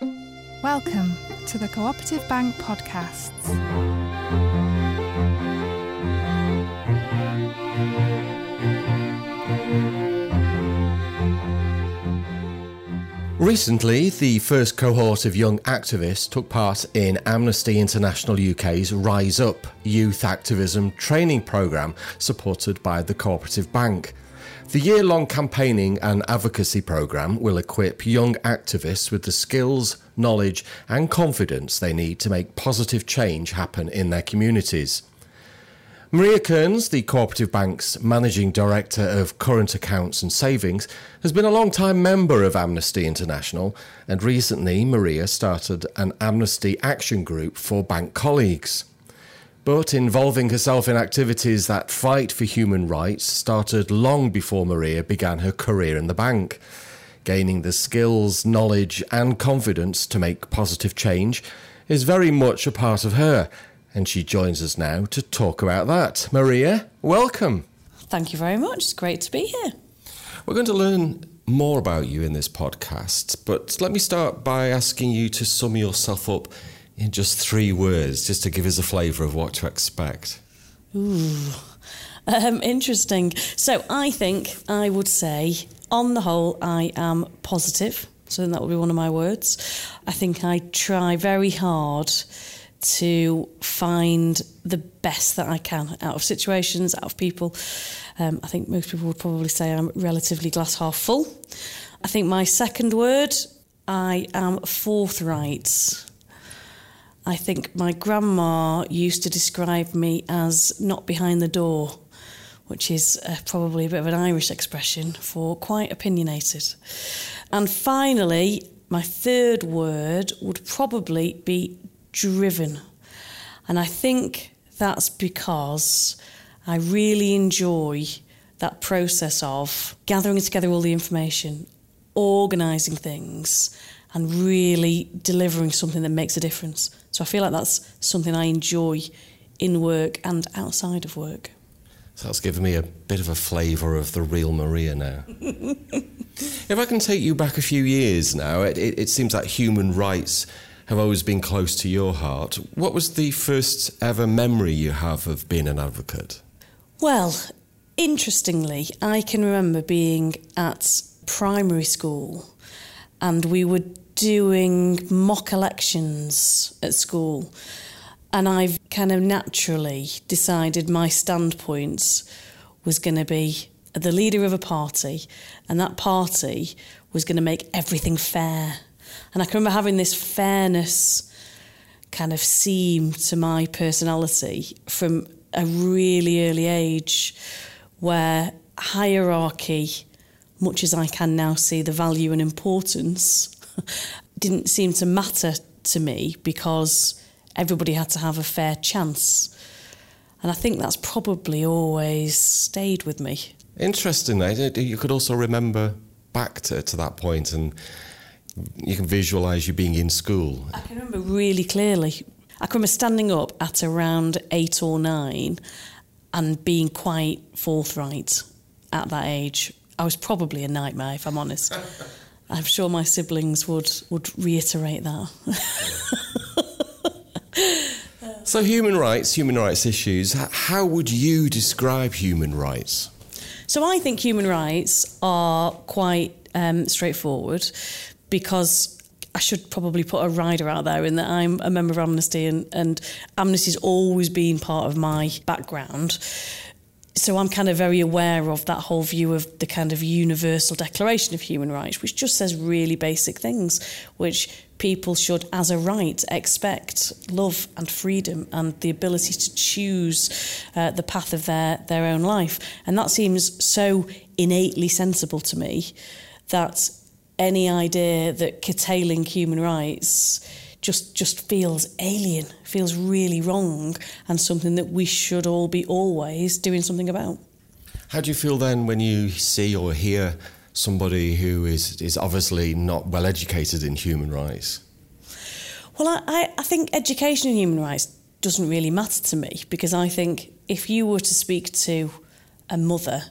Welcome to the Cooperative Bank Podcasts. Recently, the first cohort of young activists took part in Amnesty International UK's Rise Up youth activism training programme supported by the Cooperative Bank. The year long campaigning and advocacy programme will equip young activists with the skills, knowledge, and confidence they need to make positive change happen in their communities. Maria Cearns, the Cooperative Bank's Managing Director of Current Accounts and Savings, has been a long-time member of Amnesty International, and recently Maria started an Amnesty Action Group for bank colleagues. But involving herself in activities that fight for human rights started long before Maria began her career in the bank. Gaining the skills, knowledge, and confidence to make positive change is very much a part of her and she joins us now to talk about that. Maria, welcome. Thank you very much. It's great to be here. We're going to learn more about you in this podcast, but let me start by asking you to sum yourself up in just three words, just to give us a flavour of what to expect. Ooh, um, interesting. So I think I would say, on the whole, I am positive. So that would be one of my words. I think I try very hard to find the best that I can out of situations, out of people. Um, I think most people would probably say I'm relatively glass half full. I think my second word, I am forthright. I think my grandma used to describe me as not behind the door, which is uh, probably a bit of an Irish expression for quite opinionated. And finally, my third word would probably be driven. And I think that's because I really enjoy that process of gathering together all the information, organising things, and really delivering something that makes a difference. So I feel like that's something I enjoy in work and outside of work. So that's given me a bit of a flavour of the real Maria now. if I can take you back a few years now, it, it, it seems that human rights have always been close to your heart. What was the first ever memory you have of being an advocate? Well, interestingly, I can remember being at primary school and we were doing mock elections at school. And I've kind of naturally decided my standpoint was going to be the leader of a party, and that party was going to make everything fair and I can remember having this fairness kind of seam to my personality from a really early age where hierarchy, much as I can now see the value and importance, didn't seem to matter to me because everybody had to have a fair chance. And I think that's probably always stayed with me. Interesting. You could also remember back to, to that point and you can visualize you being in school. I can remember really clearly. I can remember standing up at around eight or nine and being quite forthright at that age. I was probably a nightmare, if I'm honest. I'm sure my siblings would, would reiterate that. so, human rights, human rights issues, how would you describe human rights? So, I think human rights are quite um, straightforward because I should probably put a rider out there in that I'm a member of Amnesty and, and Amnesty's always been part of my background. So I'm kind of very aware of that whole view of the kind of universal declaration of human rights, which just says really basic things, which people should, as a right, expect love and freedom and the ability to choose uh, the path of their, their own life. And that seems so innately sensible to me that any idea that curtailing human rights just just feels alien, feels really wrong, and something that we should all be always doing something about. How do you feel then when you see or hear somebody who is is obviously not well educated in human rights? Well, I, I think education in human rights doesn't really matter to me because I think if you were to speak to a mother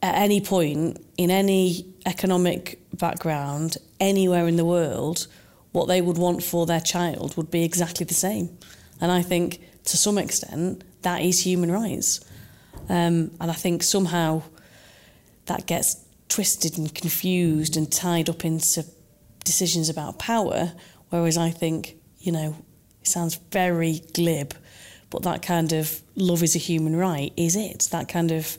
at any point in any economic background anywhere in the world what they would want for their child would be exactly the same. And I think to some extent that is human rights. Um, and I think somehow that gets twisted and confused and tied up into decisions about power. Whereas I think, you know, it sounds very glib, but that kind of love is a human right is it. That kind of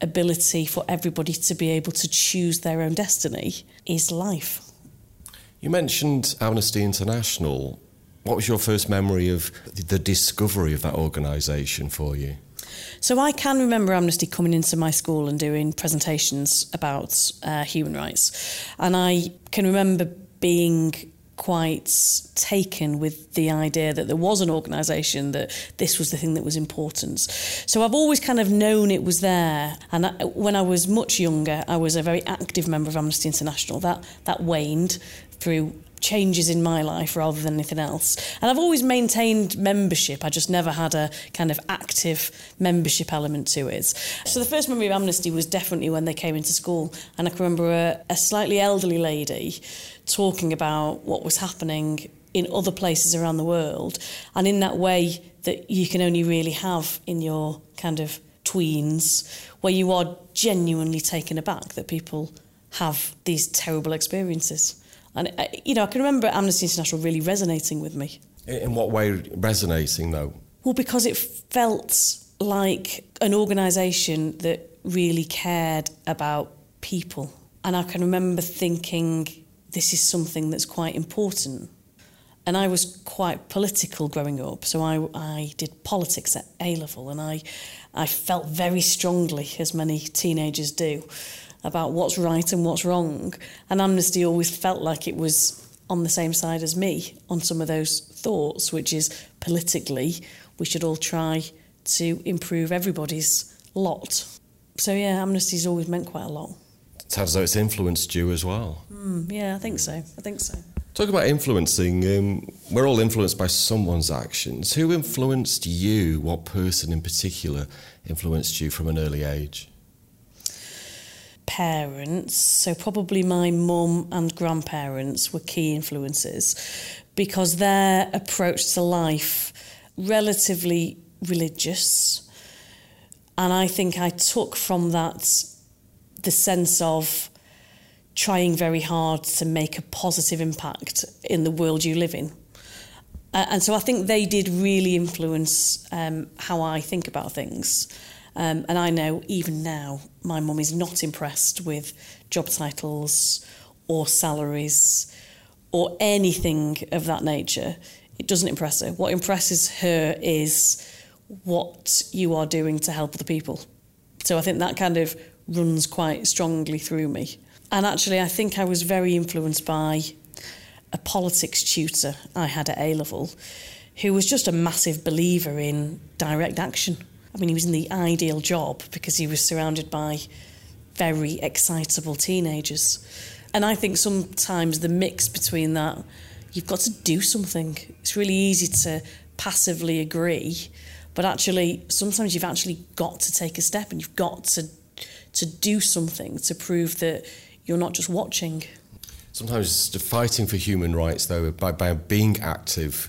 ability for everybody to be able to choose their own destiny is life. You mentioned Amnesty International. What was your first memory of the discovery of that organisation for you? So I can remember Amnesty coming into my school and doing presentations about uh, human rights. And I can remember being quite taken with the idea that there was an organisation that this was the thing that was important. So I've always kind of known it was there. And I, when I was much younger, I was a very active member of Amnesty International. That that waned through changes in my life rather than anything else. And I've always maintained membership. I just never had a kind of active membership element to it. So the first memory of Amnesty was definitely when they came into school. And I can remember a, a slightly elderly lady talking about what was happening in other places around the world. And in that way that you can only really have in your kind of tweens, where you are genuinely taken aback that people have these terrible experiences. And, uh, you know, I can remember Amnesty International really resonating with me. In what way resonating, though? Well, because it felt like an organisation that really cared about people. And I can remember thinking, this is something that's quite important. And I was quite political growing up, so I, I did politics at A level, and I, I felt very strongly, as many teenagers do, about what's right and what's wrong. And Amnesty always felt like it was on the same side as me on some of those thoughts, which is politically, we should all try to improve everybody's lot. So, yeah, Amnesty's always meant quite a lot. It sounds as though it's influenced you as well. Mm, yeah, I think so. I think so. Talk about influencing. Um, we're all influenced by someone's actions. Who influenced you? What person in particular influenced you from an early age? Parents, so probably my mum and grandparents were key influences because their approach to life relatively religious and I think I took from that the sense of trying very hard to make a positive impact in the world you live in. Uh, and so I think they did really influence um, how I think about things. Um, and I know even now my mum is not impressed with job titles or salaries or anything of that nature. It doesn't impress her. What impresses her is what you are doing to help other people. So I think that kind of runs quite strongly through me. And actually, I think I was very influenced by a politics tutor I had at A level who was just a massive believer in direct action. I mean, he was in the ideal job because he was surrounded by very excitable teenagers. And I think sometimes the mix between that, you've got to do something. It's really easy to passively agree, but actually, sometimes you've actually got to take a step and you've got to to do something to prove that you're not just watching. Sometimes fighting for human rights, though, by, by being active,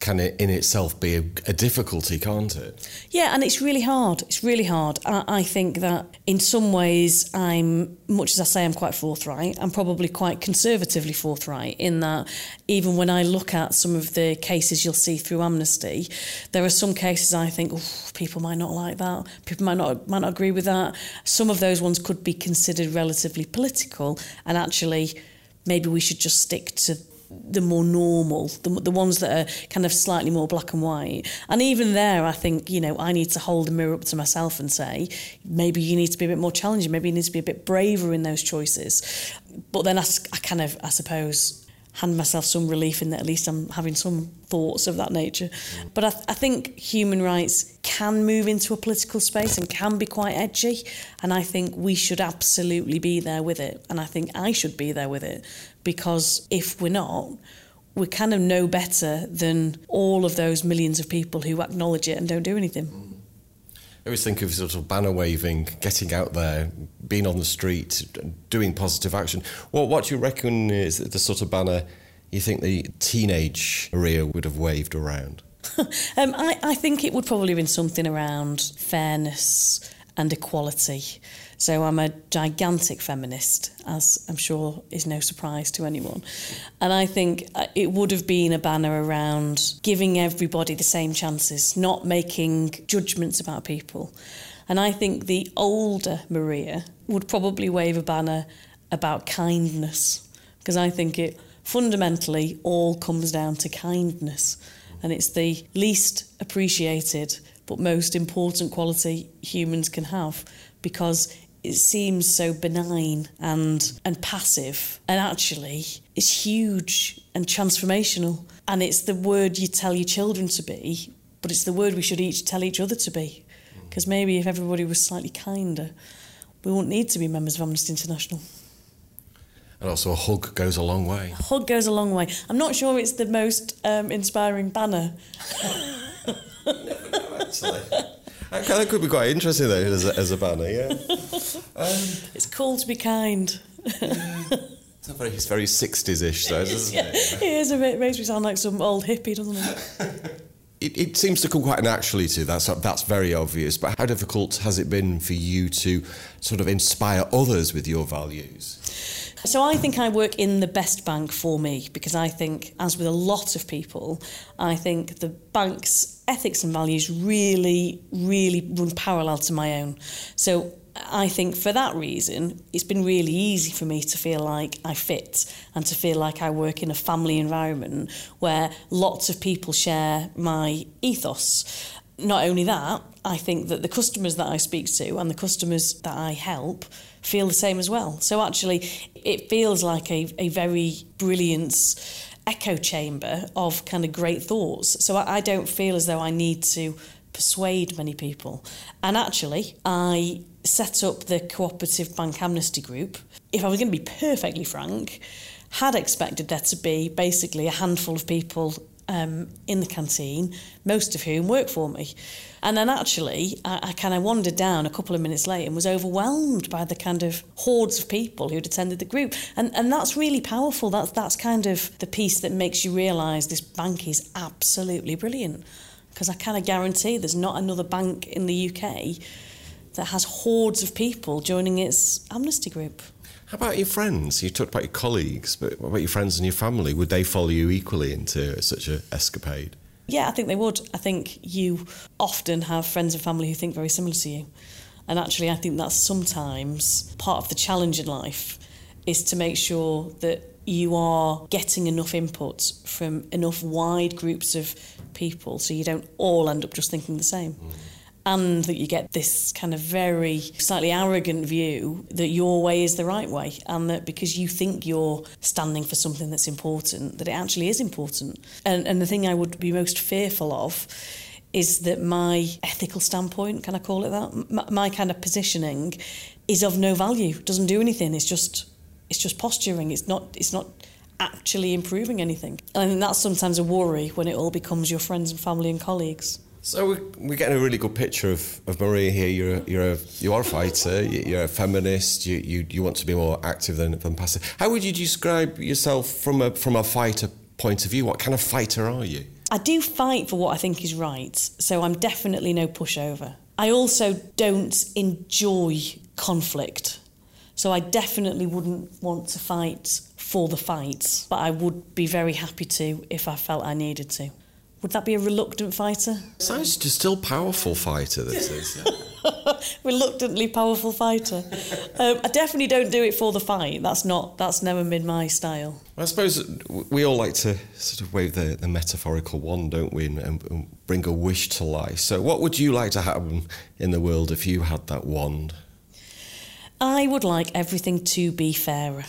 can it in itself be a, a, difficulty, can't it? Yeah, and it's really hard. It's really hard. I, I, think that in some ways, I'm, much as I say I'm quite forthright, I'm probably quite conservatively forthright in that even when I look at some of the cases you'll see through Amnesty, there are some cases I think, people might not like that, people might not, might not agree with that. Some of those ones could be considered relatively political, and actually, maybe we should just stick to the more normal, the, the ones that are kind of slightly more black and white. And even there, I think, you know, I need to hold a mirror up to myself and say, maybe you need to be a bit more challenging, maybe you need to be a bit braver in those choices. But then I, I kind of, I suppose, hand myself some relief in that at least I'm having some thoughts of that nature. Mm. But I, th- I think human rights can move into a political space and can be quite edgy. And I think we should absolutely be there with it. And I think I should be there with it because if we're not, we're kind of know better than all of those millions of people who acknowledge it and don't do anything. I always think of sort of banner waving, getting out there, being on the street, doing positive action. What what do you reckon is the sort of banner you think the teenage Maria would have waved around? um, I, I think it would probably have been something around fairness and equality. So I'm a gigantic feminist, as I'm sure is no surprise to anyone. And I think uh, it would have been a banner around giving everybody the same chances, not making judgments about people. And I think the older Maria would probably wave a banner about kindness, because I think it fundamentally all comes down to kindness. And it's the least appreciated but most important quality humans can have because it seems so benign and and passive. And actually it's huge and transformational. And it's the word you tell your children to be but it's the word we should each tell each other to be. Because maybe if everybody was slightly kinder we won't need to be members of Amnesty International. And also a hug goes a long way. A hug goes a long way. I'm not sure it's the most um, inspiring banner actually that kind of could be quite interesting though as a, as a banner yeah um, it's cool to be kind yeah. It's very, 60s-ish though, doesn't yeah. it? It is a bit, it makes me sound like some old hippie, doesn't it? it, it seems to come quite naturally to that's that's very obvious. But how difficult has it been for you to sort of inspire others with your values? So I think I work in the best bank for me because I think, as with a lot of people, I think the bank's ethics and values really, really run parallel to my own. So I think for that reason, it's been really easy for me to feel like I fit and to feel like I work in a family environment where lots of people share my ethos. Not only that, I think that the customers that I speak to and the customers that I help feel the same as well. So actually, it feels like a, a very brilliant echo chamber of kind of great thoughts. So I, I don't feel as though I need to persuade many people. And actually, I set up the Cooperative Bank Amnesty Group. If I was going to be perfectly frank, had expected there to be basically a handful of people um, in the canteen, most of whom work for me. And then actually, I, I kind of wandered down a couple of minutes later and was overwhelmed by the kind of hordes of people who'd attended the group. And, and that's really powerful. That's, that's kind of the piece that makes you realise this bank is absolutely brilliant. Because I kind of guarantee there's not another bank in the UK that has hordes of people joining its amnesty group. How about your friends? You talked about your colleagues, but what about your friends and your family? Would they follow you equally into such an escapade? Yeah, I think they would. I think you often have friends and family who think very similar to you. And actually, I think that's sometimes part of the challenge in life is to make sure that you are getting enough input from enough wide groups of people so you don't all end up just thinking the same. Mm and that you get this kind of very slightly arrogant view that your way is the right way and that because you think you're standing for something that's important that it actually is important. And, and the thing I would be most fearful of is that my ethical standpoint can I call it that? My, my kind of positioning is of no value doesn't do anything it's just it's just posturing it's not it's not actually improving anything. And I think that's sometimes a worry when it all becomes your friends and family and colleagues so we're, we're getting a really good picture of, of Maria here. You're a, you're a you are a fighter. You're a feminist. You, you you want to be more active than, than passive. How would you describe yourself from a from a fighter point of view? What kind of fighter are you? I do fight for what I think is right. So I'm definitely no pushover. I also don't enjoy conflict. So I definitely wouldn't want to fight for the fight, but I would be very happy to if I felt I needed to. Would that be a reluctant fighter? Sounds just still powerful fighter. This is. Yeah. Reluctantly powerful fighter. Um, I definitely don't do it for the fight. That's not. That's never been my style. I suppose we all like to sort of wave the, the metaphorical wand, don't we, and, and bring a wish to life. So, what would you like to happen in the world if you had that wand? I would like everything to be fairer.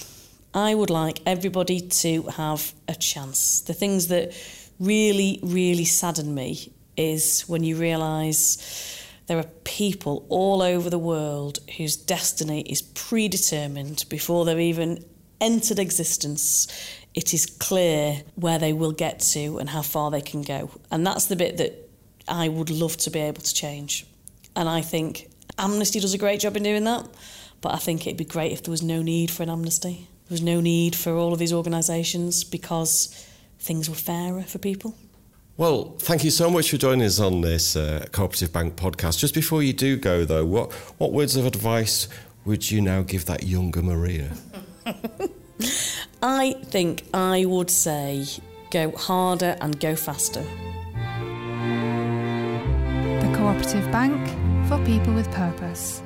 I would like everybody to have a chance. The things that really, really sadden me is when you realise there are people all over the world whose destiny is predetermined before they've even entered existence. It is clear where they will get to and how far they can go. And that's the bit that I would love to be able to change. And I think Amnesty does a great job in doing that, but I think it'd be great if there was no need for an amnesty. There was no need for all of these organisations because things were fairer for people. Well, thank you so much for joining us on this uh, Cooperative Bank podcast. Just before you do go, though, what, what words of advice would you now give that younger Maria? I think I would say go harder and go faster. The Cooperative Bank for people with purpose.